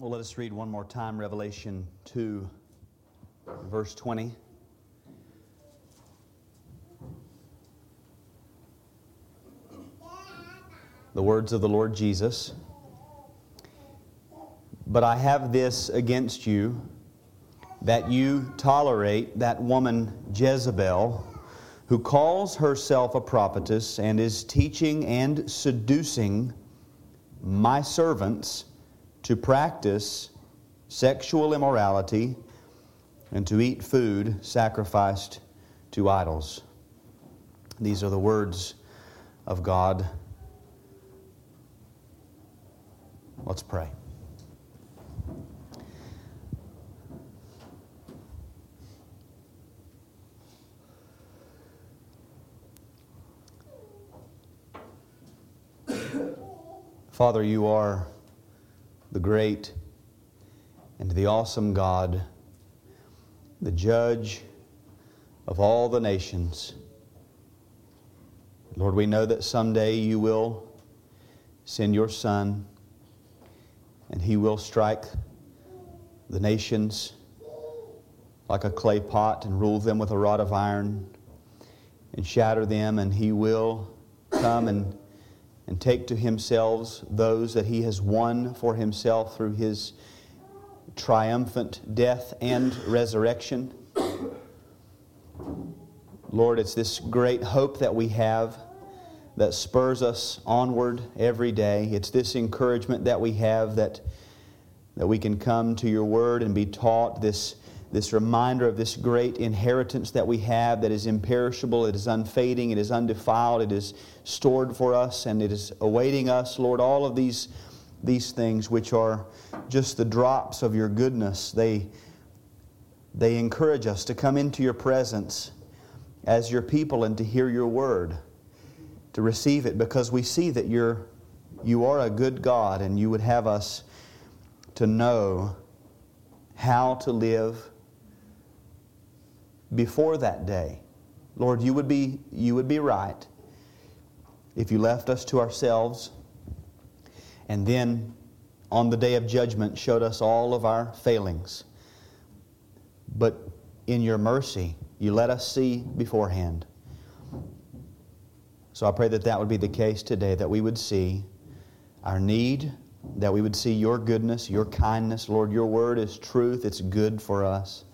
Well, let us read one more time Revelation 2, verse 20. The words of the Lord Jesus. But I have this against you, that you tolerate that woman Jezebel, who calls herself a prophetess and is teaching and seducing my servants to practice sexual immorality and to eat food sacrificed to idols. These are the words of God. Let's pray. Father, you are the great and the awesome God, the judge of all the nations. Lord, we know that someday you will send your Son and he will strike the nations like a clay pot and rule them with a rod of iron and shatter them, and he will come and and take to himself those that he has won for himself through his triumphant death and resurrection. Lord, it's this great hope that we have that spurs us onward every day. It's this encouragement that we have that, that we can come to your word and be taught this this reminder of this great inheritance that we have that is imperishable, it is unfading, it is undefiled, it is stored for us, and it is awaiting us, Lord. All of these, these things, which are just the drops of your goodness, they, they encourage us to come into your presence as your people and to hear your word, to receive it, because we see that you're, you are a good God and you would have us to know how to live before that day. Lord, you would be, you would be right if you left us to ourselves and then on the day of judgment showed us all of our failings. But in your mercy, you let us see beforehand. So I pray that that would be the case today, that we would see our need, that we would see your goodness, your kindness. Lord, your word is truth, it's good for us.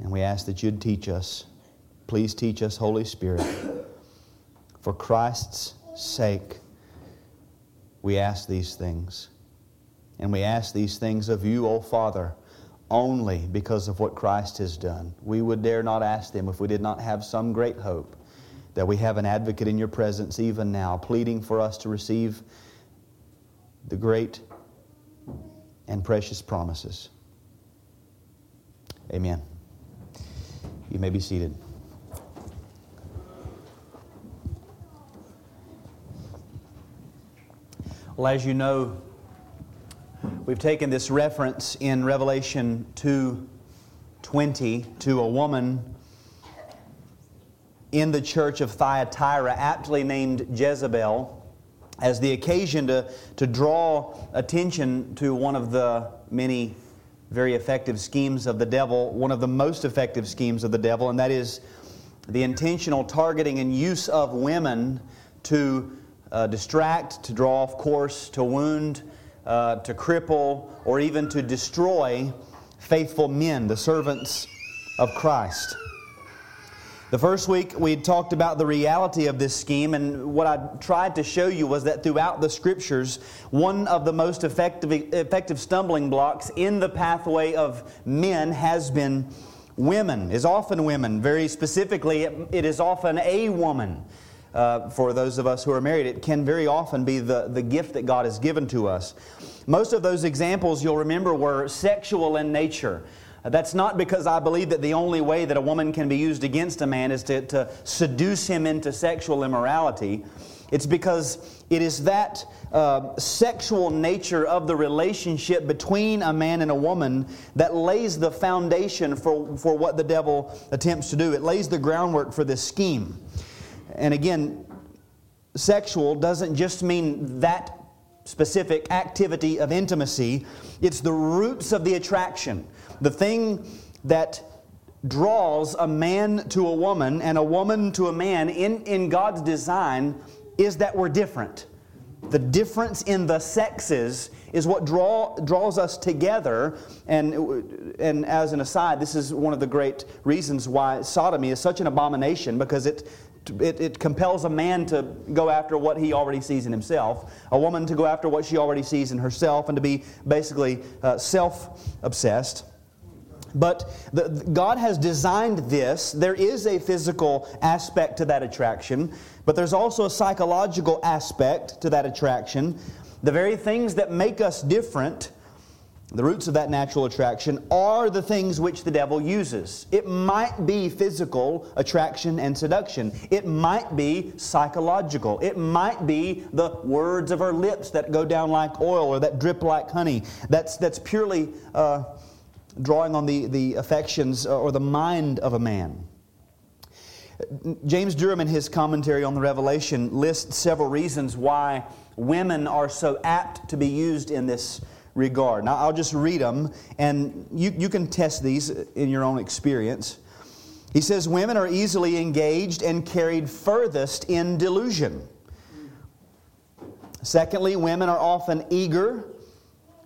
And we ask that you'd teach us. Please teach us, Holy Spirit. For Christ's sake, we ask these things. And we ask these things of you, O Father, only because of what Christ has done. We would dare not ask them if we did not have some great hope that we have an advocate in your presence even now, pleading for us to receive the great and precious promises. Amen. You may be seated. Well, as you know, we've taken this reference in Revelation 2:20 to a woman in the church of Thyatira, aptly named Jezebel, as the occasion to, to draw attention to one of the many very effective schemes of the devil, one of the most effective schemes of the devil, and that is the intentional targeting and use of women to uh, distract, to draw off course, to wound, uh, to cripple, or even to destroy faithful men, the servants of Christ. The first week we talked about the reality of this scheme, and what I tried to show you was that throughout the scriptures, one of the most effective, effective stumbling blocks in the pathway of men has been women, is often women. Very specifically, it, it is often a woman. Uh, for those of us who are married, it can very often be the, the gift that God has given to us. Most of those examples you'll remember were sexual in nature. That's not because I believe that the only way that a woman can be used against a man is to, to seduce him into sexual immorality. It's because it is that uh, sexual nature of the relationship between a man and a woman that lays the foundation for, for what the devil attempts to do. It lays the groundwork for this scheme. And again, sexual doesn't just mean that specific activity of intimacy. It's the roots of the attraction. The thing that draws a man to a woman and a woman to a man in, in God's design is that we're different. The difference in the sexes is what draw, draws us together. And, and as an aside, this is one of the great reasons why sodomy is such an abomination because it, it, it, compels a man to go after what he already sees in himself, a woman to go after what she already sees in herself, and to be basically uh, self obsessed. But the, God has designed this. There is a physical aspect to that attraction, but there's also a psychological aspect to that attraction. The very things that make us different, the roots of that natural attraction, are the things which the devil uses. It might be physical attraction and seduction, it might be psychological, it might be the words of our lips that go down like oil or that drip like honey. That's, that's purely. Uh, drawing on the, the affections or the mind of a man. James Durham, in his commentary on the Revelation, lists several reasons why women are so apt to be used in this regard. Now, I'll just read them, and you, you can test these in your own experience. He says, Women are easily engaged and carried furthest in delusion. Secondly, women are often eager,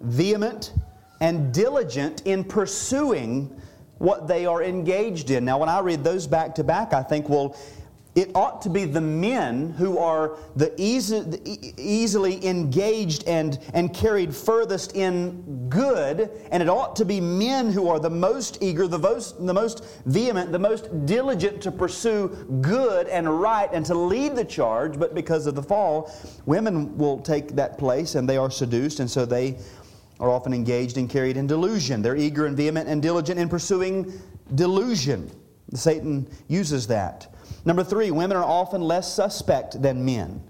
vehement, and diligent in pursuing what they are engaged in. Now, when I read those back to back, I think, well, it ought to be the men who are the easy, easily engaged and, and carried furthest in good, and it ought to be men who are the most eager, the most, the most vehement, the most diligent to pursue good and right and to lead the charge. But because of the fall, women will take that place and they are seduced, and so they are often engaged and carried in delusion. They're eager and vehement and diligent in pursuing delusion. Satan uses that. Number three, women are often less suspect than men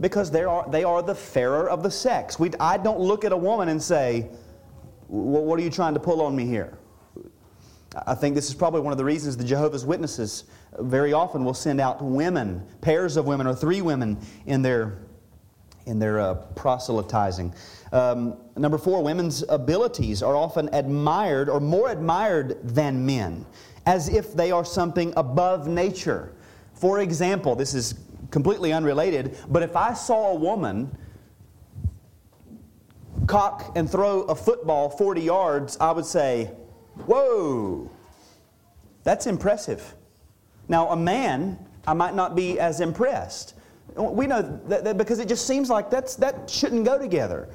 because they are, they are the fairer of the sex. We, I don't look at a woman and say, What are you trying to pull on me here? I think this is probably one of the reasons the Jehovah's Witnesses very often will send out women, pairs of women or three women in their, in their uh, proselytizing. Um, number four, women's abilities are often admired or more admired than men, as if they are something above nature. For example, this is completely unrelated, but if I saw a woman cock and throw a football 40 yards, I would say, Whoa, that's impressive. Now, a man, I might not be as impressed. We know that, that because it just seems like that's, that shouldn't go together.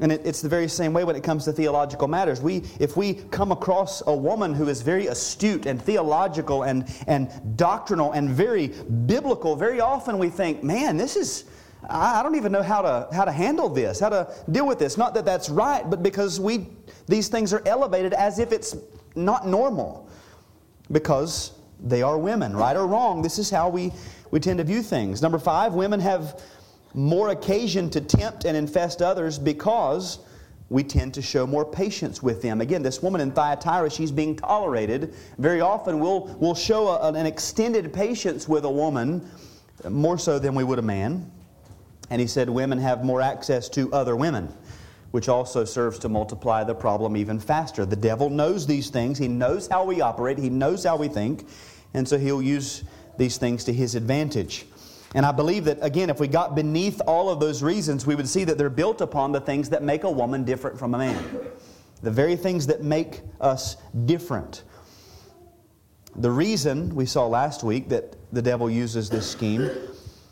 And it, it's the very same way when it comes to theological matters. We, if we come across a woman who is very astute and theological and, and doctrinal and very biblical, very often we think, man, this is, I, I don't even know how to, how to handle this, how to deal with this. Not that that's right, but because we, these things are elevated as if it's not normal. Because they are women, right or wrong. This is how we, we tend to view things. Number five, women have more occasion to tempt and infest others because we tend to show more patience with them. Again, this woman in Thyatira, she's being tolerated. Very often, we'll, we'll show a, an extended patience with a woman, more so than we would a man. And he said women have more access to other women, which also serves to multiply the problem even faster. The devil knows these things, he knows how we operate, he knows how we think, and so he'll use these things to his advantage. And I believe that, again, if we got beneath all of those reasons, we would see that they're built upon the things that make a woman different from a man. The very things that make us different. The reason we saw last week that the devil uses this scheme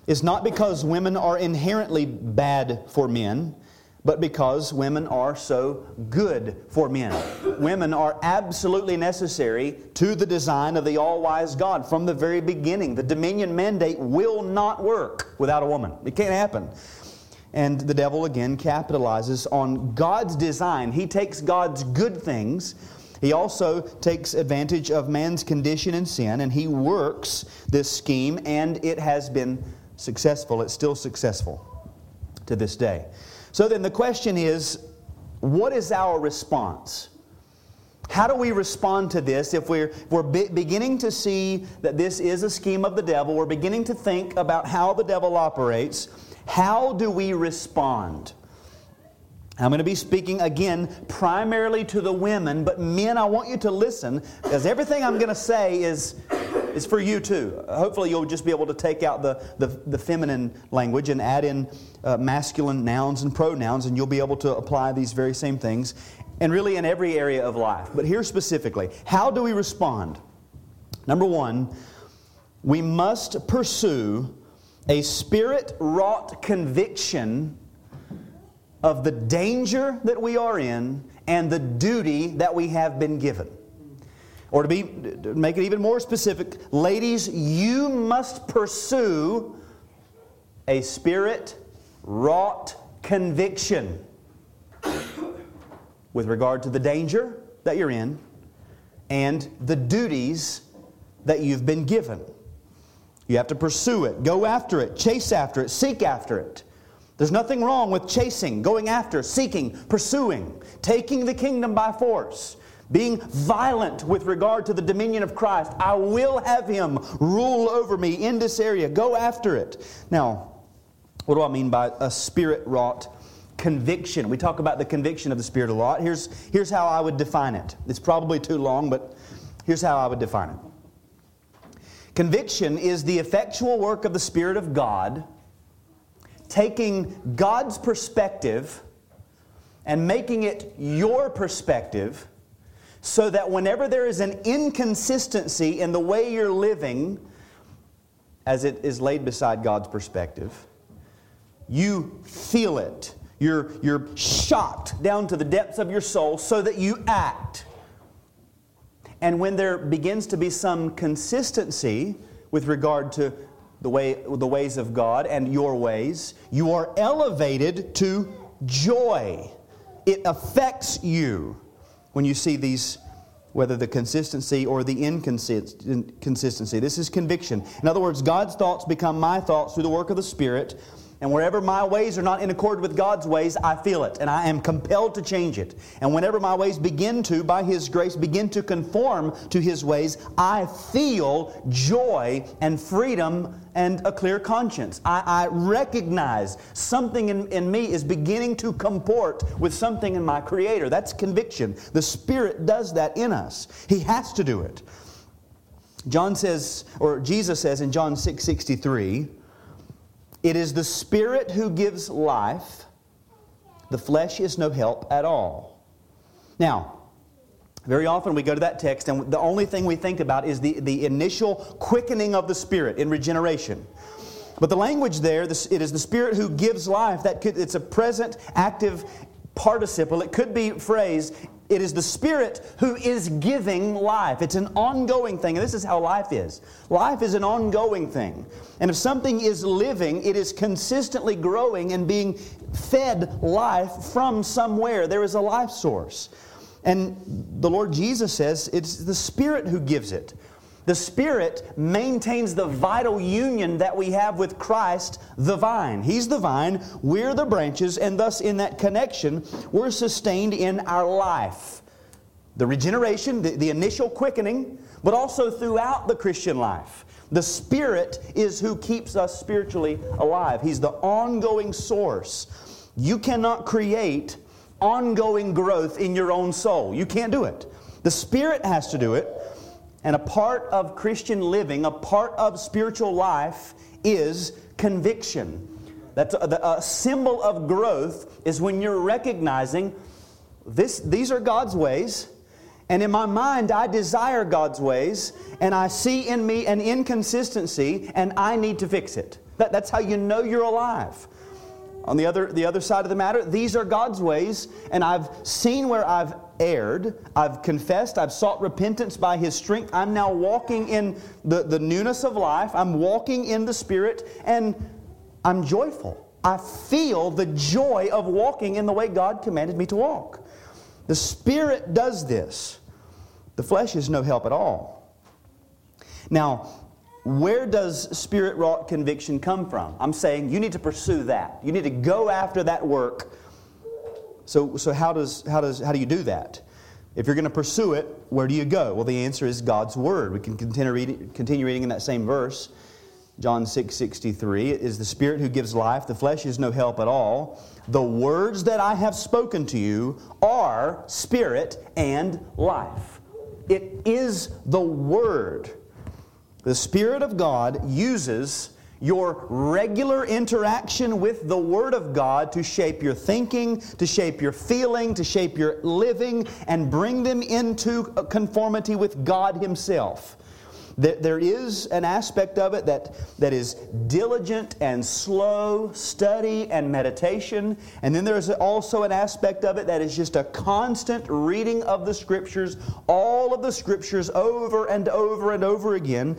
is not because women are inherently bad for men, but because women are so good for men. women are absolutely necessary to the design of the all wise God from the very beginning. The dominion mandate will not work without a woman, it can't happen. And the devil again capitalizes on God's design. He takes God's good things. He also takes advantage of man's condition and sin, and he works this scheme, and it has been successful. It's still successful to this day. So then the question is what is our response? How do we respond to this if we're, we're be, beginning to see that this is a scheme of the devil? We're beginning to think about how the devil operates. How do we respond? I'm going to be speaking again primarily to the women, but men, I want you to listen because everything I'm going to say is, is for you too. Hopefully, you'll just be able to take out the, the, the feminine language and add in uh, masculine nouns and pronouns, and you'll be able to apply these very same things, and really in every area of life. But here specifically, how do we respond? Number one, we must pursue a spirit wrought conviction of the danger that we are in and the duty that we have been given. Or to be to make it even more specific, ladies, you must pursue a spirit wrought conviction with regard to the danger that you're in and the duties that you've been given. You have to pursue it, go after it, chase after it, seek after it. There's nothing wrong with chasing, going after, seeking, pursuing, taking the kingdom by force, being violent with regard to the dominion of Christ. I will have him rule over me in this area. Go after it. Now, what do I mean by a spirit wrought conviction? We talk about the conviction of the Spirit a lot. Here's, here's how I would define it. It's probably too long, but here's how I would define it. Conviction is the effectual work of the Spirit of God taking God's perspective and making it your perspective so that whenever there is an inconsistency in the way you're living, as it is laid beside God's perspective, you feel it. You're, you're shocked down to the depths of your soul so that you act. And when there begins to be some consistency with regard to the, way, the ways of God and your ways, you are elevated to joy. It affects you when you see these, whether the consistency or the inconsistency. This is conviction. In other words, God's thoughts become my thoughts through the work of the Spirit, and wherever my ways are not in accord with God's ways, I feel it and I am compelled to change it. And whenever my ways begin to, by His grace, begin to conform to His ways, I feel joy and freedom and a clear conscience. I, I recognize something in, in me is beginning to comport with something in my Creator. That's conviction. The Spirit does that in us, He has to do it. John says, or Jesus says in John 6 63, it is the Spirit who gives life, the flesh is no help at all. Now, very often we go to that text, and the only thing we think about is the, the initial quickening of the Spirit in regeneration. But the language there, it is the Spirit who gives life. That could, it's a present active participle. It could be phrased, it is the Spirit who is giving life. It's an ongoing thing. And this is how life is. Life is an ongoing thing. And if something is living, it is consistently growing and being fed life from somewhere. There is a life source. And the Lord Jesus says it's the Spirit who gives it. The Spirit maintains the vital union that we have with Christ, the vine. He's the vine, we're the branches, and thus in that connection, we're sustained in our life. The regeneration, the, the initial quickening, but also throughout the Christian life. The Spirit is who keeps us spiritually alive. He's the ongoing source. You cannot create ongoing growth in your own soul. You can't do it. The Spirit has to do it. And a part of Christian living, a part of spiritual life, is conviction. That's a, uh, a, symbol of growth is when you're recognizing this, these are God's ways, and in my mind I desire God's ways, and I see in me an inconsistency, and I need to fix it. That, that's how you know you're alive. On the other, the other side of the matter, these are God's ways, and I've seen where I've erred. I've confessed, I've sought repentance by His strength. I'm now walking in the, the newness of life. I'm walking in the Spirit, and I'm joyful. I feel the joy of walking in the way God commanded me to walk. The Spirit does this, the flesh is no help at all. Now, where does spirit wrought conviction come from? I'm saying you need to pursue that. You need to go after that work. So, so how, does, how, does, how do you do that? If you're going to pursue it, where do you go? Well, the answer is God's Word. We can continue reading, continue reading in that same verse. John 6 63, it is the Spirit who gives life, the flesh is no help at all. The words that I have spoken to you are spirit and life. It is the Word. The Spirit of God uses your regular interaction with the Word of God to shape your thinking, to shape your feeling, to shape your living, and bring them into conformity with God Himself. There is an aspect of it that, that is diligent and slow study and meditation. And then there's also an aspect of it that is just a constant reading of the Scriptures, all of the Scriptures over and over and over again,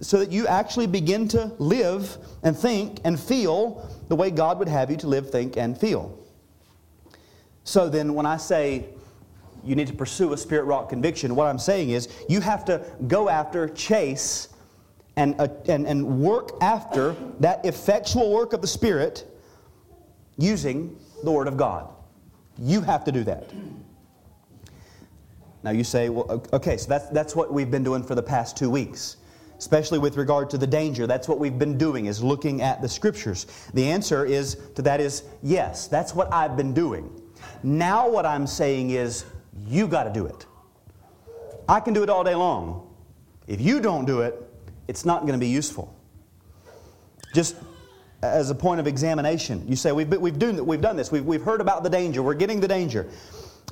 so that you actually begin to live and think and feel the way God would have you to live, think, and feel. So then, when I say you need to pursue a spirit wrought conviction, what I'm saying is you have to go after, chase, and, uh, and, and work after that effectual work of the Spirit using the Word of God. You have to do that. Now you say, well, okay, so that's, that's what we've been doing for the past two weeks especially with regard to the danger. That's what we've been doing, is looking at the scriptures. The answer is to that is yes, that's what I've been doing. Now what I'm saying is you got to do it. I can do it all day long. If you don't do it, it's not going to be useful. Just as a point of examination, you say, We've, we've, done, we've done this, we've, we've heard about the danger, we're getting the danger.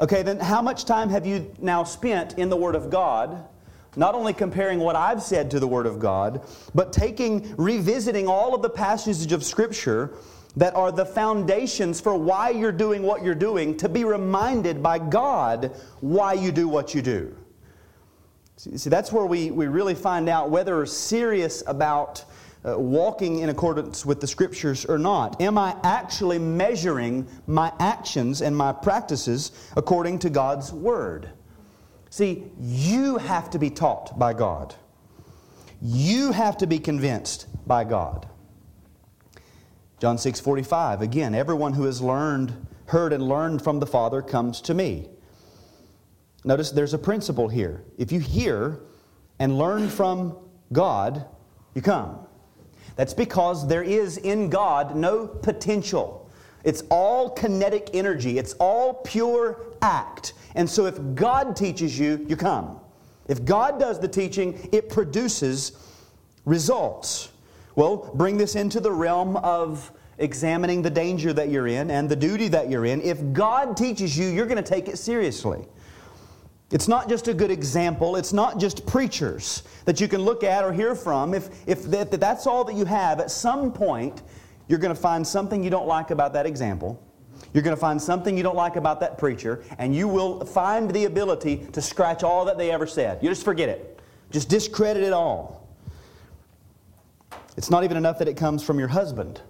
Okay, then how much time have you now spent in the Word of God not only comparing what I've said to the Word of God, but taking, revisiting all of the passages of Scripture that are the foundations for why you're doing what you're doing, to be reminded by God why you do what you do. See, that's where we, we really find out whether we're serious about uh, walking in accordance with the Scriptures or not. Am I actually measuring my actions and my practices according to God's Word? See, you have to be taught by God. You have to be convinced by God. John 6 45, again, everyone who has learned, heard and learned from the Father comes to me. Notice there's a principle here. If you hear and learn from God, you come. That's because there is in God no potential. It's all kinetic energy, it's all pure act. And so if God teaches you, you come. If God does the teaching, it produces results. Well, bring this into the realm of examining the danger that you're in and the duty that you're in. If God teaches you, you're going to take it seriously. It's not just a good example. It's not just preachers that you can look at or hear from. If, if that's all that you have, at some point, you're going to find something you don't like about that example you're going to find something you don't like about that preacher, and you will find the ability to scratch all that they ever said. You just forget it, just discredit it all. It's not even enough that it comes from your husband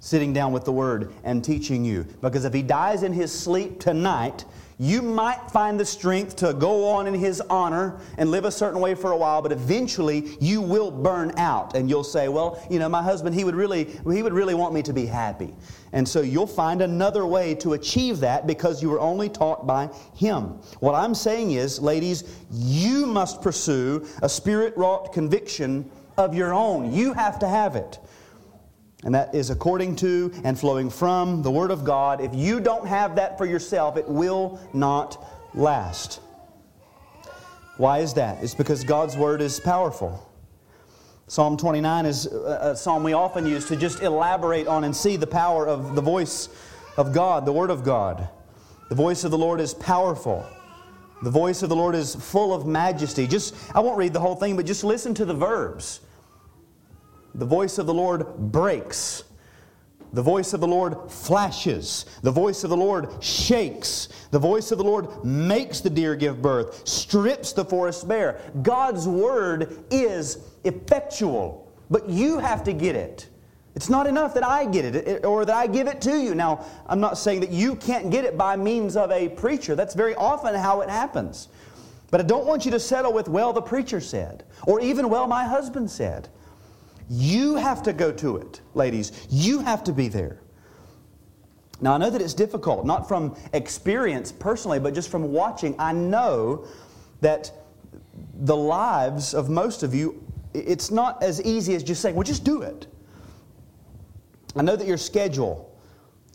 sitting down with the Word and teaching you. Because if he dies in his sleep tonight, you might find the strength to go on in His honor and live a certain way for a while, but eventually you will burn out and you'll say, well, you know, my husband, he would really, he would really want me to be happy. And so you'll find another way to achieve that because you were only taught by Him. What I'm saying is, ladies, you must pursue a spirit wrought conviction of your own. You have to have it. And that is according to and flowing from the Word of God. If you don't have that for yourself, it will not last. Why is that? It's because God's Word is powerful. Psalm 29 is a psalm we often use to just elaborate on and see the power of the voice of God, the Word of God. The voice of the Lord is powerful. The voice of the Lord is full of majesty. Just I won't read the whole thing, but just listen to the verbs. The voice of the Lord breaks. The voice of the Lord flashes. The voice of the Lord shakes. The voice of the Lord makes the deer give birth, strips the forest bare. God's word is effectual, but you have to get it. It's not enough that I get it or that I give it to you. Now, I'm not saying that you can't get it by means of a preacher. That's very often how it happens. But I don't want you to settle with, well, the preacher said, or even, well, my husband said. You have to go to it, ladies. You have to be there. Now, I know that it's difficult, not from experience personally, but just from watching. I know that the lives of most of you it's not as easy as just saying, well, just do it. I know that your schedule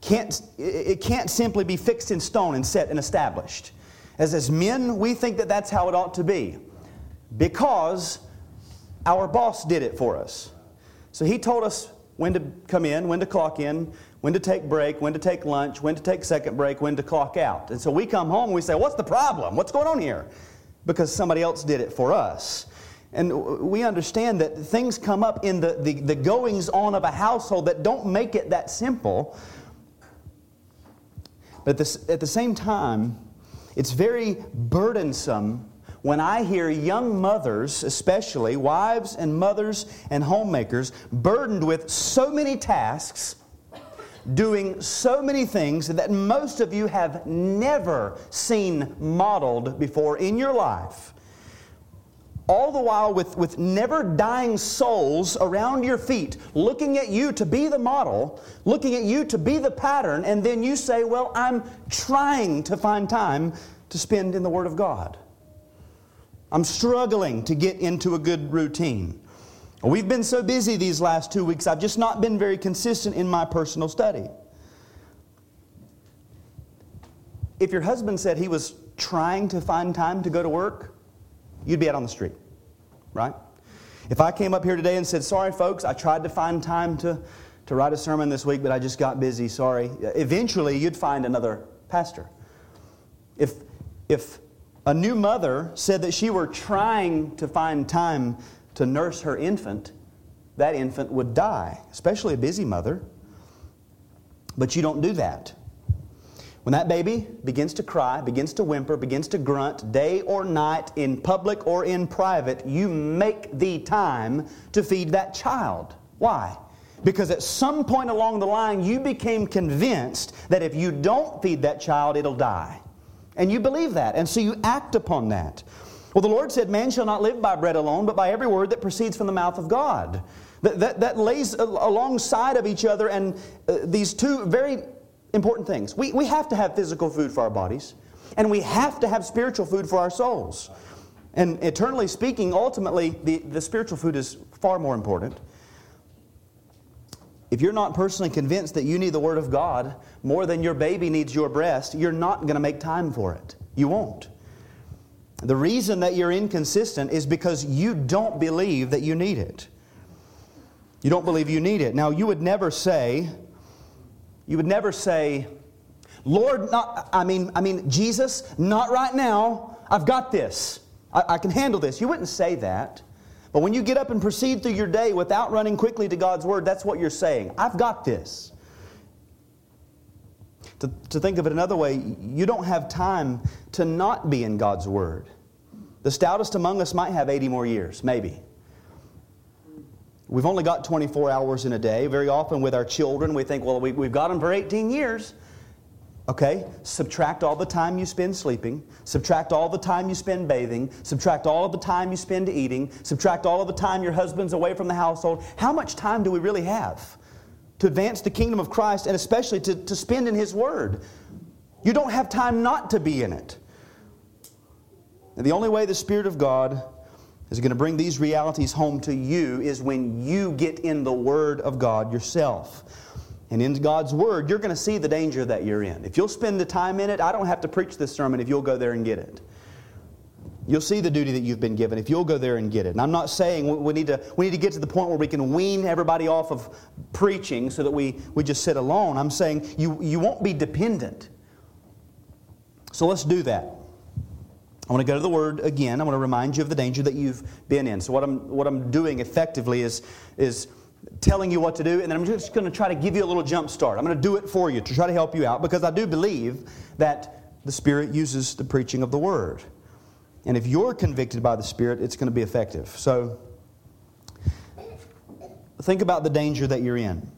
can't, it can't simply be fixed in stone and set and established. As, as men, we think that that's how it ought to be because our boss did it for us. So he told us when to come in, when to clock in, when to take break, when to take lunch, when to take second break, when to clock out. And so we come home and we say, What's the problem? What's going on here? Because somebody else did it for us. And we understand that things come up in the, the, the goings on of a household that don't make it that simple. But at the, at the same time, it's very burdensome when I hear young mothers, especially wives and mothers and homemakers, burdened with so many tasks, doing so many things that most of you have never seen modeled before in your life. All the while with, with never dying souls around your feet, looking at you to be the model, looking at you to be the pattern, and then you say, Well, I'm trying to find time to spend in the Word of God. I'm struggling to get into a good routine. We've been so busy these last two weeks, I've just not been very consistent in my personal study. If your husband said he was trying to find time to go to work, you'd be out on the street, right? If I came up here today and said, Sorry, folks, I tried to find time to, to write a sermon this week, but I just got busy, sorry, eventually you'd find another pastor. If, if a new mother said that she were trying to find time to nurse her infant, that infant would die, especially a busy mother. But you don't do that. When that baby begins to cry, begins to whimper, begins to grunt, day or night, in public or in private, you make the time to feed that child. Why? Because at some point along the line, you became convinced that if you don't feed that child, it'll die. And you believe that. And so you act upon that. Well, the Lord said, Man shall not live by bread alone, but by every word that proceeds from the mouth of God. That, that, that lays alongside of each other and uh, these two very important things. We, we have to have physical food for our bodies, and we have to have spiritual food for our souls. And eternally speaking, ultimately, the, the spiritual food is far more important. If you're not personally convinced that you need the Word of God more than your baby needs your breast, you're not going to make time for it. You won't. The reason that you're inconsistent is because you don't believe that you need it. You don't believe you need it. Now, you would never say, you would never say, Lord, not, I mean, I mean, Jesus, not right now. I've got this. I, I can handle this. You wouldn't say that. But when you get up and proceed through your day without running quickly to God's Word, that's what you're saying. I've got this. To, to think of it another way, you don't have time to not be in God's Word. The stoutest among us might have 80 more years, maybe. We've only got 24 hours in a day. Very often with our children, we think, well, we, have got them for 18 years. Okay? Subtract all the time you spend sleeping, subtract all the time you spend bathing, subtract all of the time you spend eating, subtract all of the time your husband's away from the household. How much time do we really have to advance the kingdom of Christ and especially to, to spend in His Word? You don't have time not to be in it. And the only way the Spirit of God is going to bring these realities home to you is when you get in the Word of God yourself. And in God's Word, you're going to see the danger that you're in. If you'll spend the time in it, I don't have to preach this sermon if you'll go there and get it. You'll see the duty that you've been given if you'll go there and get it. And I'm not saying we need to, we need to get to the point where we can wean everybody off of preaching so that we, we just sit alone. I'm saying you, you won't be dependent. So let's do that. I want to go to the Word again. I want to remind you of the danger that you've been in. So what I'm, what I'm doing effectively is, is telling you what to do, and then I'm just going to try to give you a little jump start. I'm going to do it for you to try to help you out because I do believe that the Spirit uses the preaching of the Word. And if you're convicted by the Spirit, it's going to be effective. So think about the danger that you're in.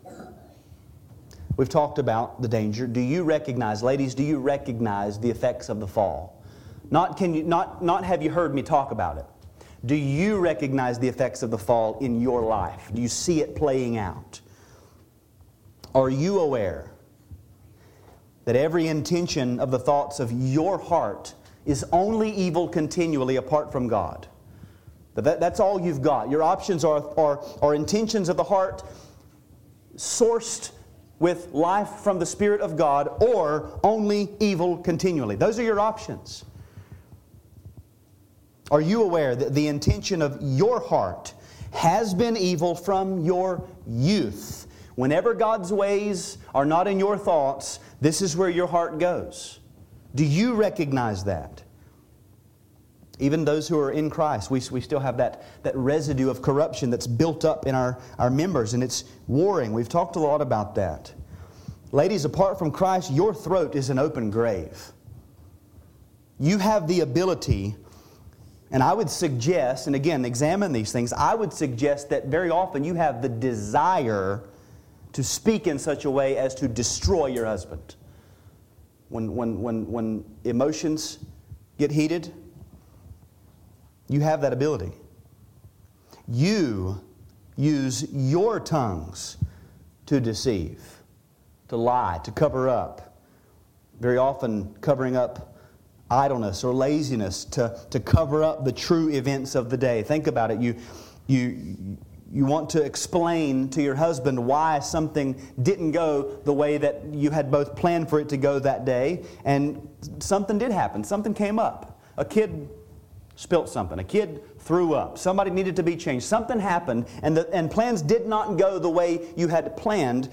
We've talked about the danger. Do you recognize, ladies, do you recognize the effects of the fall? Not, can you, not, not have you heard me talk about it. Do you recognize the effects of the fall in your life? Do you see it playing out? Are you aware that every intention of the thoughts of your heart is only evil continually apart from God? That, that's all you've got. Your options are, are, are intentions of the heart sourced with life from the Spirit of God or only evil continually. Those are your options. Are you aware that the intention of your heart has been evil from your youth? Whenever God's ways are not in your thoughts, this is where your heart goes. Do you recognize that? Even those who are in Christ, we, we still have that, that residue of corruption that's built up in our, our members and it's warring. We've talked a lot about that. Ladies, apart from Christ, your throat is an open grave. You have the ability, and I would suggest, and again, examine these things, I would suggest that very often you have the desire to speak in such a way as to destroy your husband. When, when, when, when emotions get heated, you have that ability. You use your tongues to deceive, to lie, to cover up. Very often, covering up idleness or laziness to, to cover up the true events of the day. Think about it. You, you, you want to explain to your husband why something didn't go the way that you had both planned for it to go that day, and something did happen. Something came up. A kid spilt something. A kid threw up. Somebody needed to be changed. Something happened, and, the, and plans did not go the way you had planned.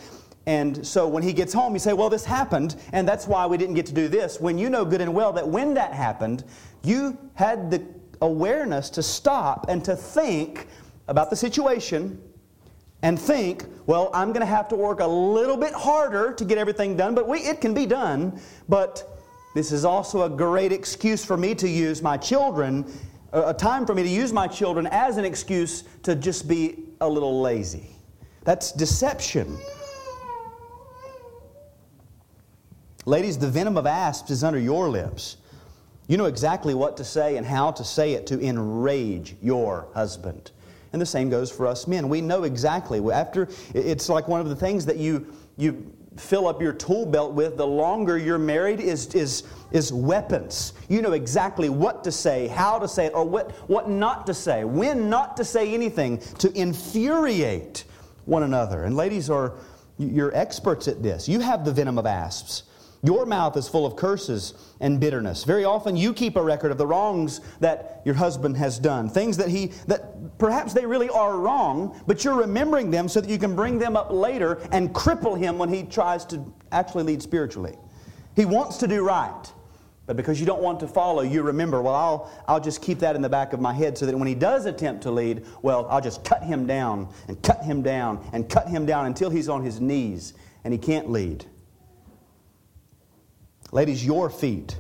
And so when he gets home, you say, Well, this happened, and that's why we didn't get to do this. When you know good and well that when that happened, you had the awareness to stop and to think about the situation and think, well, I'm going to have to work a little bit harder to get everything done, but we, it can be done. But this is also a great excuse for me to use my children, a time for me to use my children as an excuse to just be a little lazy. That's deception. Ladies, the venom of asps is under your lips. You know exactly what to say and how to say it to enrage your husband. And the same goes for us men. We know exactly. After it's like one of the things that you you fill up your tool belt with the longer you're married is, is, is weapons. You know exactly what to say, how to say it, or what, what not to say, when not to say anything to infuriate one another. And ladies are, you're experts at this. You have the venom of asps. Your mouth is full of curses and bitterness. Very often you keep a record of the wrongs that your husband has done, things that he that perhaps they really are wrong, but you're remembering them so that you can bring them up later and cripple him when he tries to actually lead spiritually. He wants to do right. But because you don't want to follow, you remember, well, I'll, I'll just keep that in the back of my head so that when he does attempt to lead, well, I'll just cut him down and cut him down and cut him down until he's on his knees and he can't lead. Ladies, your feet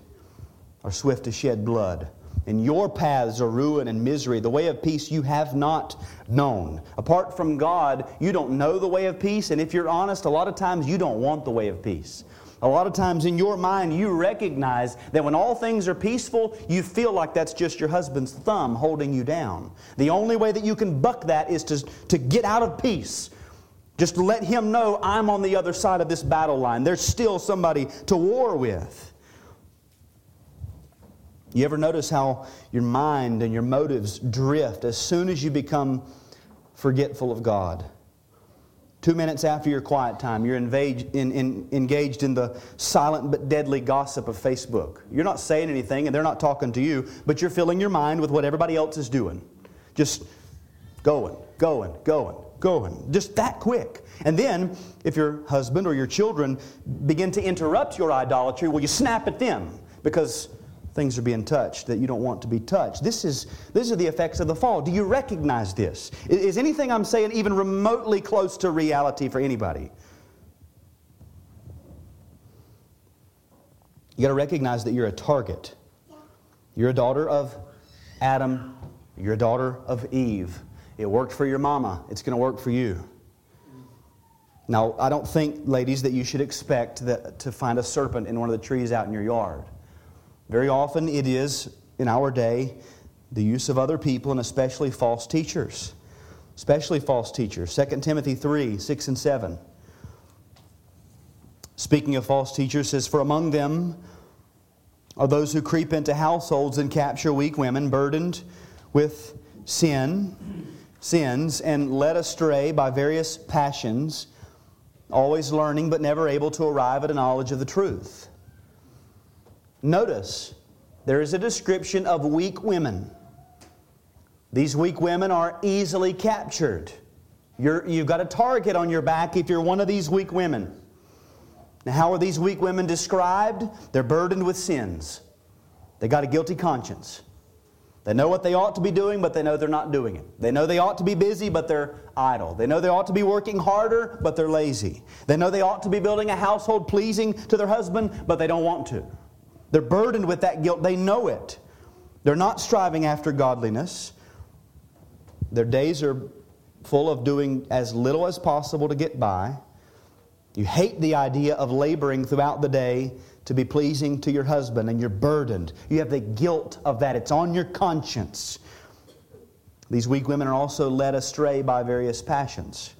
are swift to shed blood, and your paths are ruin and misery. The way of peace you have not known. Apart from God, you don't know the way of peace, and if you're honest, a lot of times you don't want the way of peace. A lot of times in your mind, you recognize that when all things are peaceful, you feel like that's just your husband's thumb holding you down. The only way that you can buck that is to, to get out of peace just let him know I'm on the other side of this battle line. There's still somebody to war with. You ever notice how your mind and your motives drift as soon as you become forgetful of God? Two minutes after your quiet time, you're engaged in, in, engaged in the silent but deadly gossip of Facebook. You're not saying anything and they're not talking to you, but you're filling your mind with what everybody else is doing. Just going, going, going going, just that quick. And then, if your husband or your children begin to interrupt your idolatry, well, you snap at them because things are being touched that you don't want to be touched. This is, these are the effects of the fall. Do you recognize this? Is anything I'm saying even remotely close to reality for anybody? You got to recognize that you're a target. You're a daughter of Adam, you're a daughter of Eve. It worked for your mama, it's going to work for you. Now, I don't think, ladies, that you should expect that, to find a serpent in one of the trees out in your yard. Very often it is, in our day, the use of other people and especially false teachers. Especially false teachers. 2 Timothy 3 6 and 7. Speaking of false teachers, says, For among them are those who creep into households and capture weak women, burdened with sin, sins, and led astray by various passions, always learning but never able to arrive at a knowledge of the truth. Notice, there is a description of weak women. These weak women are easily captured. you you've got a target on your back if you're one of these weak women. Now, how are these weak women described? They're burdened with sins. They got a guilty conscience. They know what they ought to be doing, but they know they're not doing it. They know they ought to be busy, but they're idle. They know they ought to be working harder, but they're lazy. They know they ought to be building a household pleasing to their husband, but they don't want to. They're burdened with that guilt. They know it. They're not striving after godliness. Their days are full of doing as little as possible to get by. You hate the idea of laboring throughout the day to be pleasing to your husband, and you're burdened. You have the guilt of that, it's on your conscience. These weak women are also led astray by various passions.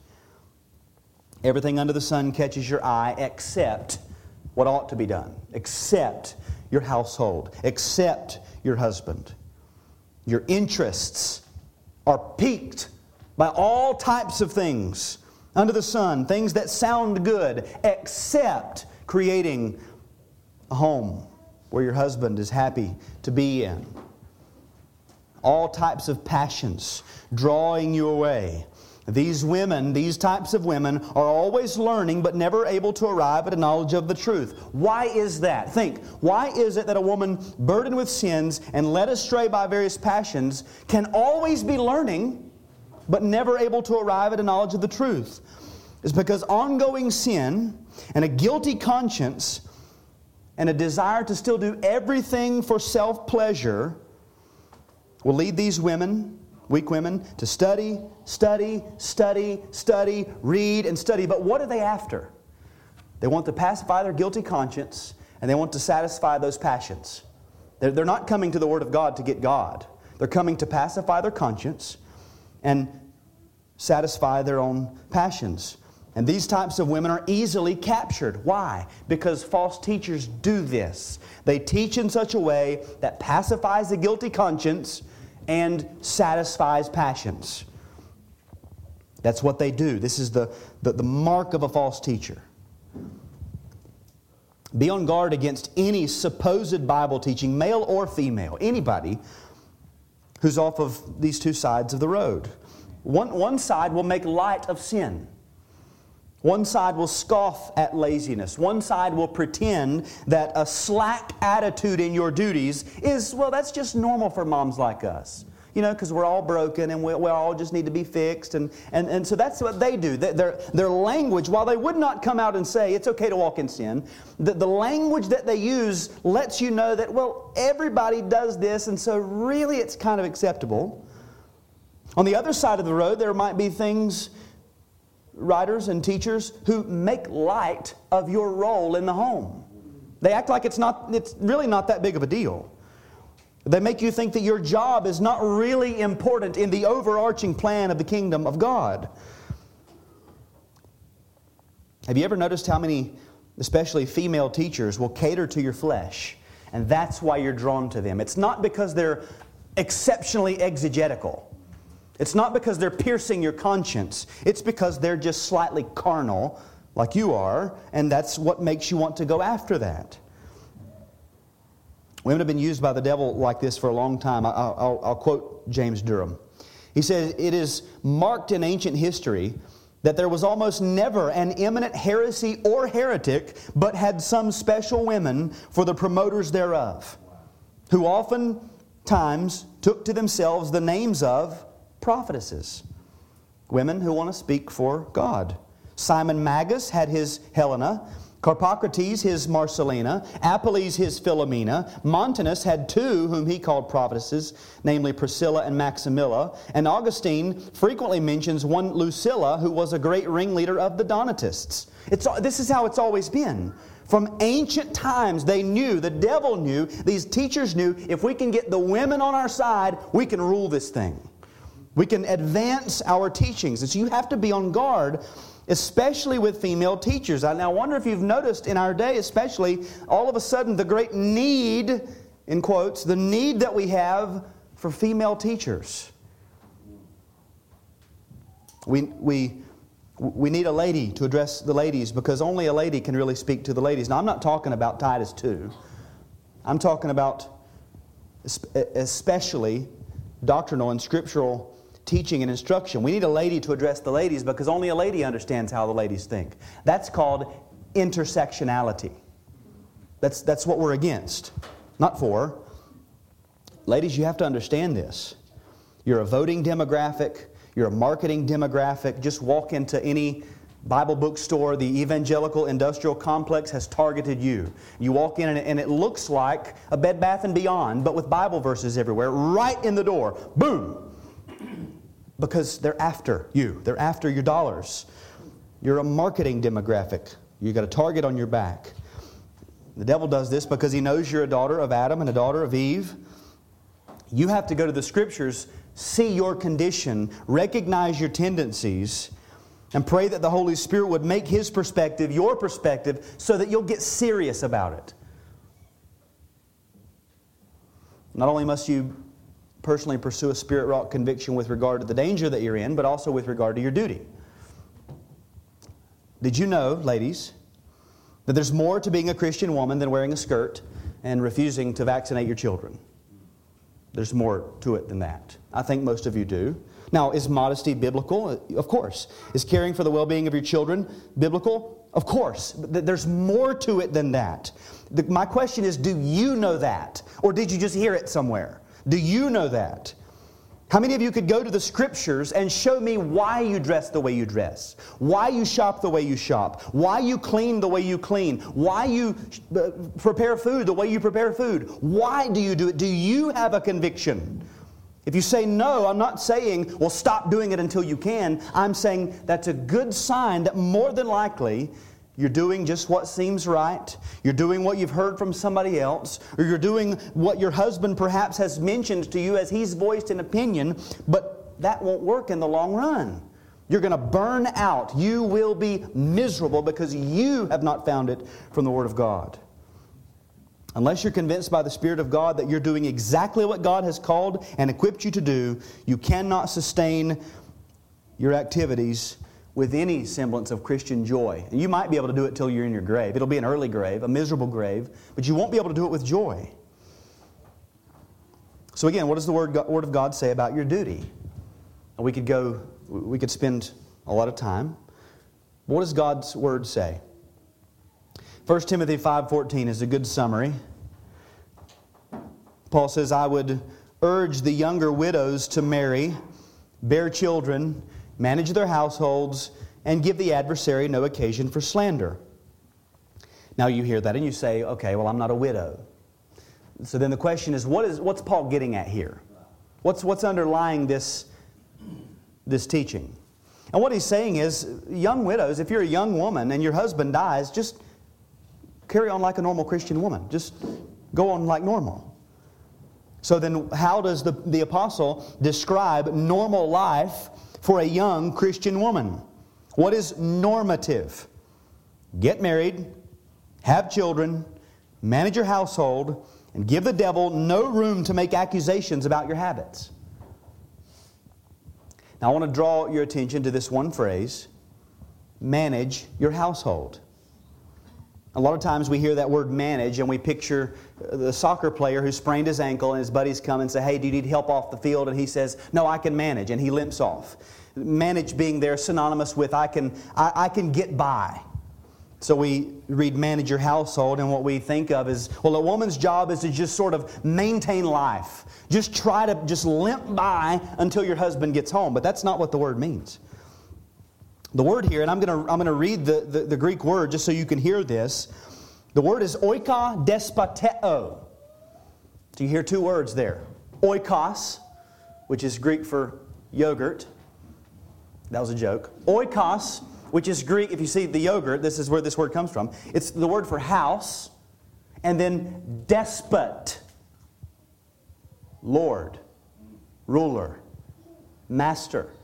Everything under the sun catches your eye except what ought to be done, except your household, except your husband. Your interests are piqued by all types of things under the sun, things that sound good, except creating a home where your husband is happy to be in. All types of passions drawing you away. These women, these types of women, are always learning but never able to arrive at a knowledge of the truth. Why is that? Think, why is it that a woman burdened with sins and led astray by various passions can always be learning but never able to arrive at a knowledge of the truth? It's because ongoing sin and a guilty conscience and a desire to still do everything for self pleasure will lead these women, weak women, to study, study, study, study, read, and study. But what are they after? They want to pacify their guilty conscience and they want to satisfy those passions. They're, they're not coming to the Word of God to get God, they're coming to pacify their conscience and satisfy their own passions. And these types of women are easily captured. Why? Because false teachers do this. They teach in such a way that pacifies the guilty conscience and satisfies passions. That's what they do. This is the, the, the, mark of a false teacher. Be on guard against any supposed Bible teaching, male or female, anybody who's off of these two sides of the road. One, one side will make light of sin. One side will scoff at laziness. One side will pretend that a slack attitude in your duties is, well, that's just normal for moms like us. You know, because we're all broken and we, we, all just need to be fixed. And, and, and so that's what they do. Their, their language, while they would not come out and say it's okay to walk in sin, the, the language that they use lets you know that, well, everybody does this, and so really it's kind of acceptable. On the other side of the road, there might be things writers and teachers who make light of your role in the home. They act like it's not it's really not that big of a deal. They make you think that your job is not really important in the overarching plan of the kingdom of God. Have you ever noticed how many, especially female teachers, will cater to your flesh? And that's why you're drawn to them. It's not because they're exceptionally exegetical. It's not because they're piercing your conscience, it's because they're just slightly carnal, like you are, and that's what makes you want to go after that. Women have been used by the devil like this for a long time. I'll, I'll, I'll quote James Durham. He says, It is marked in ancient history that there was almost never an imminent heresy or heretic, but had some special women for the promoters thereof, who oftentimes took to themselves the names of prophetesses, women who want to speak for God. Simon Magus had his Helena, Carpocrates his Marcellina, Apelles his Philomena. Montanus had two whom he called prophetesses, namely Priscilla and Maximilla. And Augustine frequently mentions one Lucilla who was a great ringleader of the Donatists. It's, this is how it's always been. From ancient times, they knew, the devil knew, these teachers knew, if we can get the women on our side, we can rule this thing. We can advance our teachings. And so you have to be on guard, especially with female teachers. I now wonder if you've noticed in our day, especially, all of a sudden the great need, in quotes, the need that we have for female teachers. We, we, we need a lady to address the ladies because only a lady can really speak to the ladies. Now, I'm not talking about Titus 2. I'm talking about especially doctrinal and scriptural teaching and instruction. We need a lady to address the ladies because only a lady understands how the ladies think. That's called intersectionality. That's, that's what we're against, not for. Ladies, you have to understand this. You're a voting demographic, you're a marketing demographic. Just walk into any Bible bookstore, the evangelical industrial complex has targeted you. You walk in and it, and it looks like a Bed Bath and Beyond, but with Bible verses everywhere, right in the door. Boom! Because they're after you. They're after your dollars. You're a marketing demographic. You got a target on your back. The devil does this because he knows you're a daughter of Adam and a daughter of Eve. You have to go to the scriptures, see your condition, recognize your tendencies, and pray that the Holy Spirit would make His perspective your perspective so that you'll get serious about it. Not only must you personally pursue a spirit wrought conviction with regard to the danger that you're in, but also with regard to your duty. Did you know, ladies, that there's more to being a Christian woman than wearing a skirt and refusing to vaccinate your children? There's more to it than that. I think most of you do. Now, is modesty biblical? Uh, of course. Is caring for the well being of your children biblical? Of course. There's more to it than that. My question is do you know that? Or did you just hear it somewhere? Do you know that? How many of you could go to the scriptures and show me why you dress the way you dress? Why you shop the way you shop? Why you clean the way you clean? Why you uh, prepare food the way you prepare food? Why do you do it? Do you have a conviction? If you say no, I'm not saying, well, stop doing it until you can. I'm saying that's a good sign that more than likely you're doing just what seems right, you're doing what you've heard from somebody else, or you're doing what your husband perhaps has mentioned to you as he's voiced an opinion, but that won't work in the long run. You're going to burn out. You will be miserable because you have not found it from the Word of God. Unless you're convinced by the Spirit of God that you're doing exactly what God has called and equipped you to do, you cannot sustain your activities with any semblance of Christian joy. And you might be able to do it till you're in your grave. It'll be an early grave, a miserable grave, but you won't be able to do it with joy. So again, what does the Word, Word of God say about your duty? We could go, we could spend a lot of time. What does God's Word say? 1 Timothy 5:14 is a good summary. Paul says, "I would urge the younger widows to marry, bear children, manage their households, and give the adversary no occasion for slander." Now you hear that and you say, "Okay, well I'm not a widow." So then the question is, what is what's Paul getting at here? What's what's underlying this this teaching? And what he's saying is, young widows, if you're a young woman and your husband dies, just carry on like a normal Christian woman. Just go on like normal. So then, how does the, the apostle describe normal life for a young Christian woman? What is normative? Get married, have children, manage your household, and give the devil no room to make accusations about your habits. Now, I want to draw your attention to this one phrase manage your household. A lot of times we hear that word manage and we picture the soccer player who sprained his ankle and his buddies come and say, Hey, do you need help off the field? And he says, No, I can manage. And he limps off. Manage being there synonymous with I can, I, I can get by. So we read manage your household, and what we think of is, well, a woman's job is to just sort of maintain life. Just try to just limp by until your husband gets home. But that's not what the word means. The word here, and I'm going to I'm going to read the, the, the, Greek word just so you can hear this. The word is oikodespoteo. So you hear two words there oikos, which is Greek for yogurt. That was a joke. Oikos, which is Greek, if you see the yogurt, this is where this word comes from. It's the word for house. And then despot, Lord, ruler, master.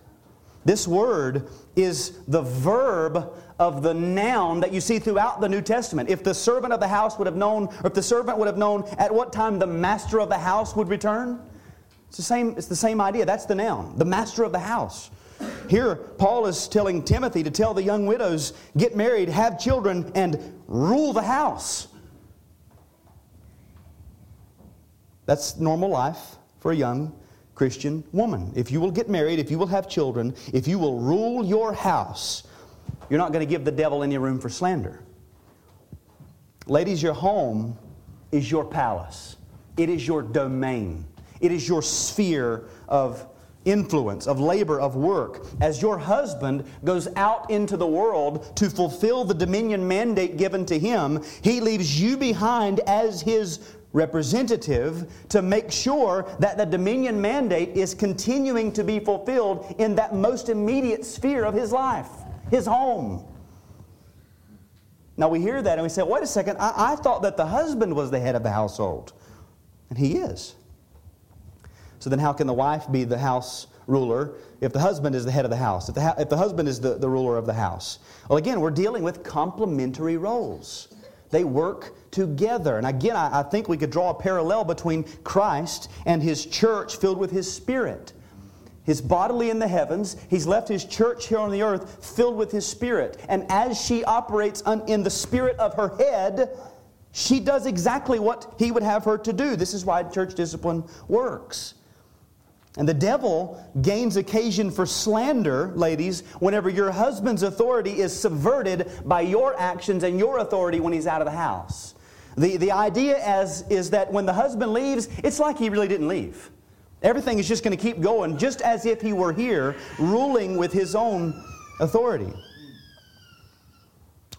This word is the verb of the noun that you see throughout the New Testament. If the servant of the house would have known, or if the servant would have known at what time the master of the house would return, it's the same, it's the same idea. That's the noun, the master of the house. here Paul is telling Timothy to tell the young widows, get married, have children, and rule the house. That's normal life for a young Christian woman. If you will get married, if you will have children, if you will rule your house, you're not going to give the devil any room for slander. Ladies, your home is your palace, it is your domain, it is your sphere of influence, of labor, of work. As your husband goes out into the world to fulfill the dominion mandate given to him, he leaves you behind as his representative to make sure that the dominion mandate is continuing to be fulfilled in that most immediate sphere of his life, his home. Now we hear that and we say, wait a second, I, I thought that the husband was the head of the household. And he is. So then, how can the wife be the house ruler if the husband is the head of the house? If the, if the husband is the, the ruler of the house? Well, again, we're dealing with complementary roles. They work together. And again, I, I think we could draw a parallel between Christ and his church filled with his spirit. His bodily in the heavens, he's left his church here on the earth filled with his spirit. And as she operates in the spirit of her head, she does exactly what he would have her to do. This is why church discipline works. And the devil gains occasion for slander, ladies, whenever your husband's authority is subverted by your actions and your authority when he's out of the house. The, the idea as, is that when the husband leaves, it's like he really didn't leave. Everything is just going to keep going, just as if he were here, ruling with his own authority.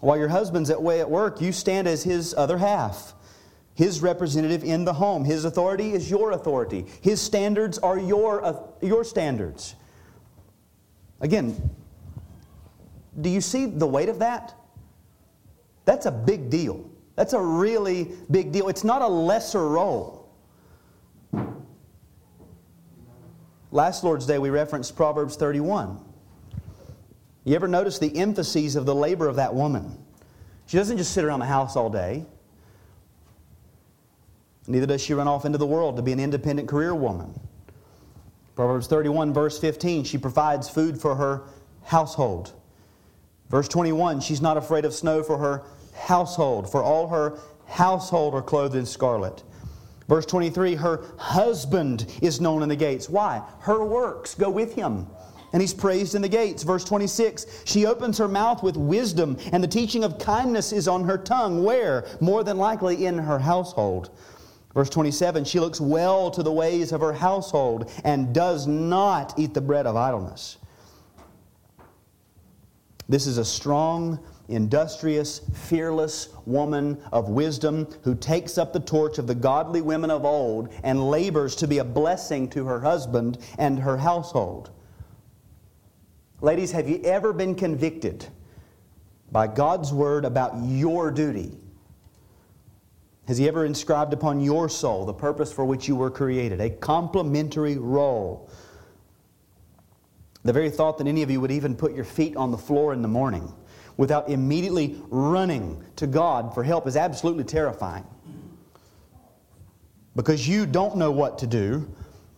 While your husband's away at work, you stand as his other half his representative in the home. His authority is your authority. His standards are your, uh, your standards. Again, do you see the weight of that? That's a big deal. That's a really big deal. It's not a lesser role. Last Lord's Day, we referenced Proverbs 31. You ever notice the emphases of the labor of that woman? She doesn't just sit around the house all day. Neither does she run off into the world to be an independent career woman. Proverbs 31, verse 15, she provides food for her household. Verse 21, she's not afraid of snow for her household, for all her household are clothed in scarlet. Verse 23, her husband is known in the gates. Why? Her works go with him and he's praised in the gates. Verse 26 She opens her mouth with wisdom, and the teaching of kindness is on her tongue. Where? More than likely in her household. Verse 27 She looks well to the ways of her household and does not eat the bread of idleness. This is a strong, industrious, fearless woman of wisdom who takes up the torch of the godly women of old and labors to be a blessing to her husband and her household. Ladies, have you ever been convicted by God's word about your duty? Has He ever inscribed upon your soul the purpose for which you were created? A complementary role. The very thought that any of you would even put your feet on the floor in the morning without immediately running to God for help is absolutely terrifying. Because you don't know what to do,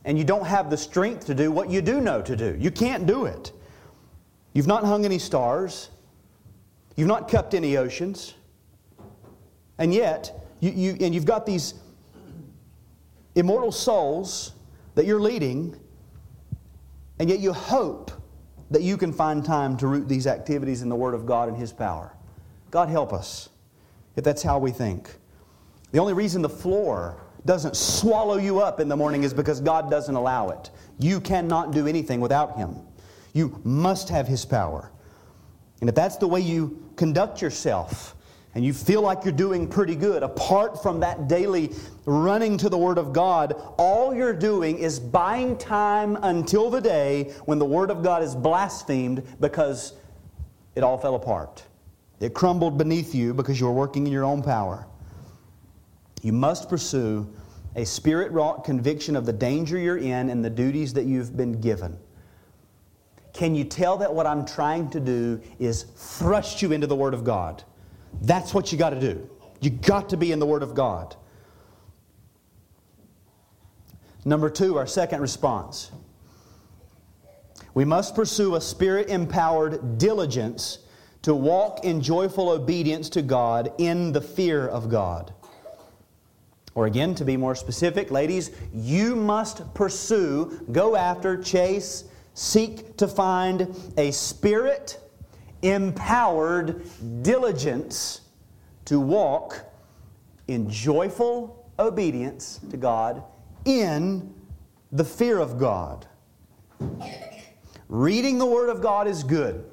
and you don't have the strength to do what you do know to do. You can't do it. You've not hung any stars, you've not cupped any oceans, and yet you, you, and you've got these immortal souls that you're leading, and yet you hope that you can find time to root these activities in the Word of God and His power. God help us if that's how we think. The only reason the floor doesn't swallow you up in the morning is because God doesn't allow it. You cannot do anything without Him. You must have His power. And if that's the way you conduct yourself, and you feel like you're doing pretty good, apart from that daily running to the Word of God, all you're doing is buying time until the day when the Word of God is blasphemed because it all fell apart. It crumbled beneath you because you were working in your own power. You must pursue a spirit wrought conviction of the danger you're in and the duties that you've been given. Can you tell that what I'm trying to do is thrust you into the Word of God? That's what you got to do. You got to be in the Word of God. Number two, our second response. We must pursue a spirit empowered diligence to walk in joyful obedience to God in the fear of God. Or again, to be more specific, ladies, you must pursue, go after, chase, seek to find a spirit empowered diligence to walk in joyful obedience to God in the fear of God. Reading the Word of God is good.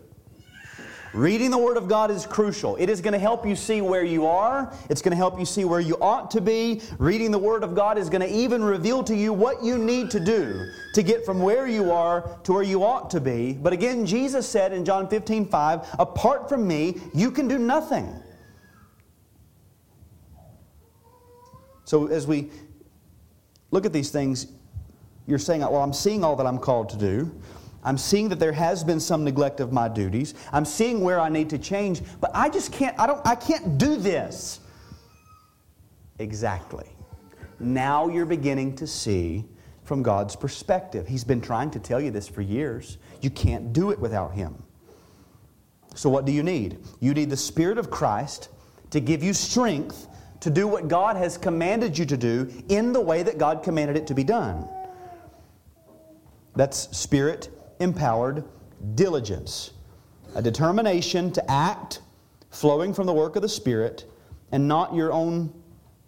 Reading the Word of God is crucial. It is going to help you see where you are. It's going to help you see where you ought to be. Reading the Word of God is going to even reveal to you what you need to do to get from where you are to where you ought to be. But again, Jesus said in John 15, 5, apart from me, you can do nothing. So as we look at these things, you're saying, well, I'm seeing all that I'm called to do. I'm seeing that there has been some neglect of my duties. I'm seeing where I need to change, but I just can't, I don't, I can't do this. Exactly. Now you're beginning to see from God's perspective. He's been trying to tell you this for years. You can't do it without Him. So, what do you need? You need the Spirit of Christ to give you strength to do what God has commanded you to do in the way that God commanded it to be done. That's spirit empowered diligence, a determination to act flowing from the work of the Spirit and not your own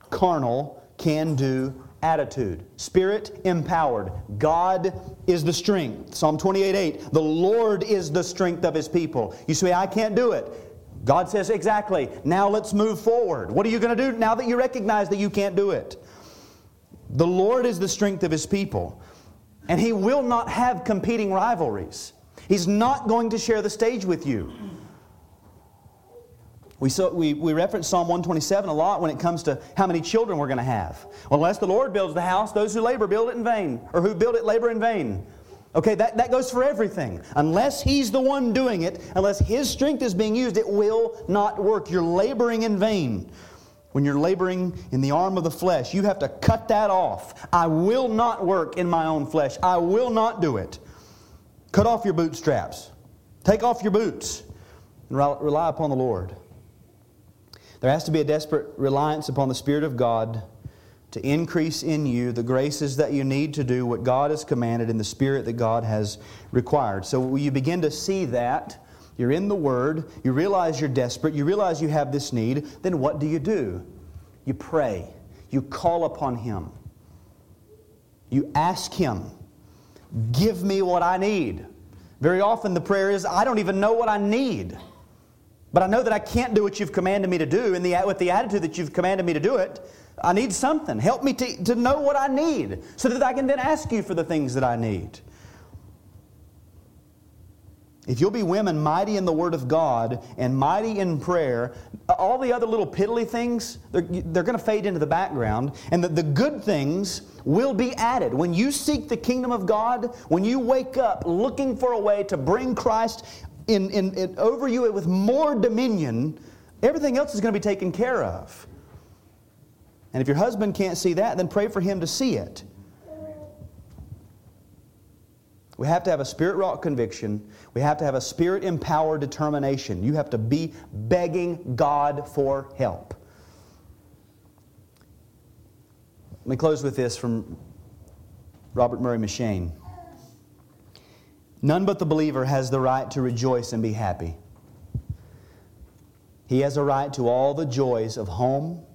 carnal, can do attitude. Spirit empowered. God is the strength. Psalm 28 8. The Lord is the strength of his people. You say, I can't do it. God says, exactly. Now let's move forward. What are you going to do now that you recognize that you can't do it? The Lord is the strength of his people. And He will not have competing rivalries. He's not going to share the stage with you. We, so, we, we reference Psalm 127 a lot when it comes to how many children we're going to have. Unless the Lord builds the house, those who labor build it in vain, or who build it labor in vain. Okay, that, that goes for everything. Unless He's the one doing it, unless His strength is being used, it will not work. You're laboring in vain. When you're laboring in the arm of the flesh, you have to cut that off. I will not work in my own flesh. I will not do it. Cut off your bootstraps. Take off your boots and rely upon the Lord. There has to be a desperate reliance upon the Spirit of God to increase in you the graces that you need to do what God has commanded in the Spirit that God has required. So you begin to see that you're in the Word, you realize you're desperate, you realize you have this need, then what do you do? You pray, you call upon Him, you ask Him, Give me what I need. Very often the prayer is, I don't even know what I need. But I know that I can't do what you've commanded me to do, and the, with the attitude that you've commanded me to do it, I need something. Help me to, to know what I need so that I can then ask you for the things that I need. If you'll be women mighty in the Word of God and mighty in prayer, all the other little piddly things, they're, they're going to fade into the background, and the, the good things will be added. When you seek the kingdom of God, when you wake up looking for a way to bring Christ in, in, in over you with more dominion, everything else is going to be taken care of. And if your husband can't see that, then pray for him to see it. We have to have a spirit wrought conviction. We have to have a spirit empowered determination. You have to be begging God for help. Let me close with this from Robert Murray M'Cheyne. None but the believer has the right to rejoice and be happy. He has a right to all the joys of home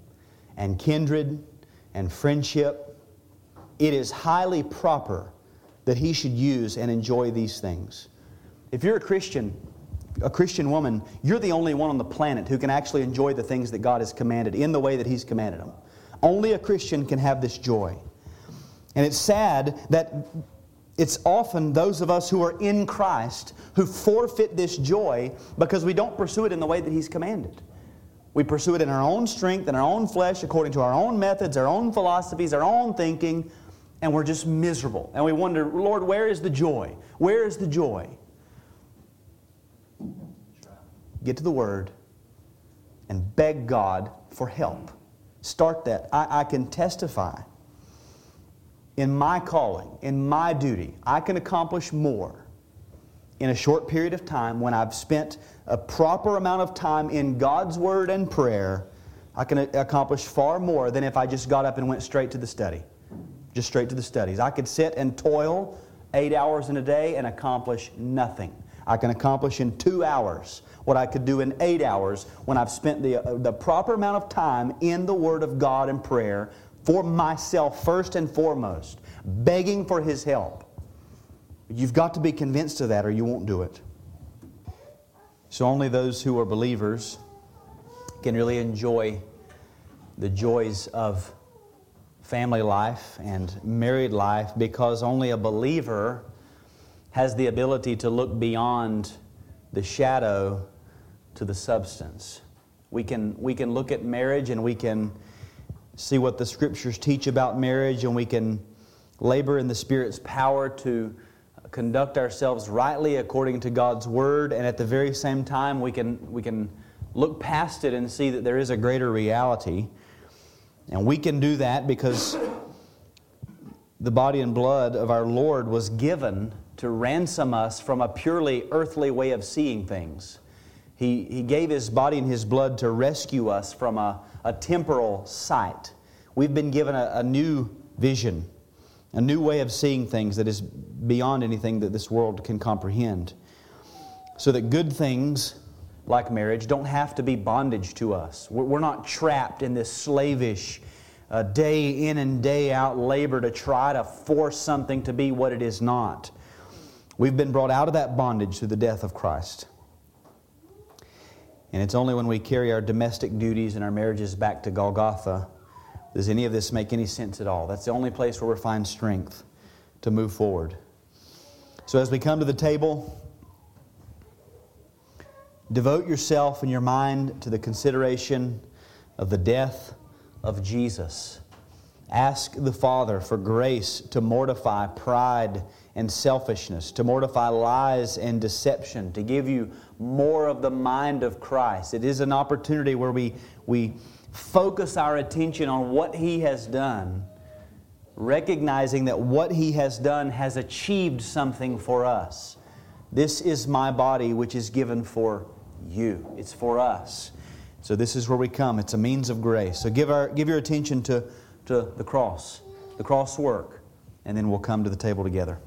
and kindred and friendship. It is highly proper that he should use and enjoy these things. If you're a Christian, a Christian woman, you're the only one on the planet who can actually enjoy the things that God has commanded in the way that He's commanded them. Only a Christian can have this joy. And it's sad that it's often those of us who are in Christ who forfeit this joy because we don't pursue it in the way that He's commanded. We pursue it in our own strength, in our own flesh, according to our own methods, our own philosophies, our own thinking, and we're just miserable. And we wonder, Lord, where is the joy? Where is the joy? Get to the Word and beg God for help. Start that. I, I can testify in my calling, in my duty, I can accomplish more in a short period of time, when I've spent a proper amount of time in God's Word and prayer, I can accomplish far more than if I just got up and went straight to the study. Just straight to the studies. I could sit and toil eight hours in a day and accomplish nothing. I can accomplish in two hours what I could do in eight hours when I've spent the, uh, the proper amount of time in the Word of God and prayer for myself first and foremost, begging for His help. You've got to be convinced of that or you won't do it. So only those who are believers can really enjoy the joys of family life and married life because only a believer has the ability to look beyond the shadow to the substance. We can, we can look at marriage and we can see what the scriptures teach about marriage and we can labor in the Spirit's power to conduct ourselves rightly according to God's Word, and at the very same time, we can, we can look past it and see that there is a greater reality. And we can do that because the body and blood of our Lord was given to ransom us from a purely earthly way of seeing things. He, he gave His body and His blood to rescue us from a, a temporal sight. We've been given a, a new vision, a new way of seeing things that is beyond anything that this world can comprehend. So that good things like marriage don't have to be bondage to us. We're not trapped in this slavish, uh, day in and day out labor to try to force something to be what it is not. We've been brought out of that bondage through the death of Christ. And it's only when we carry our domestic duties and our marriages back to Golgotha does any of this make any sense at all. That's the only place where we find strength to move forward. So as we come to the table, devote yourself and your mind to the consideration of the death of Jesus. Ask the Father for grace to mortify pride and selfishness, to mortify lies and deception, to give you more of the mind of Christ. It is an opportunity where we, we focus our attention on what He has done, recognizing that what He has done has achieved something for us. This is my body, which is given for you, it's for us. So, this is where we come. It's a means of grace. So, give, our, give your attention to, to the cross, the cross work, and then we'll come to the table together.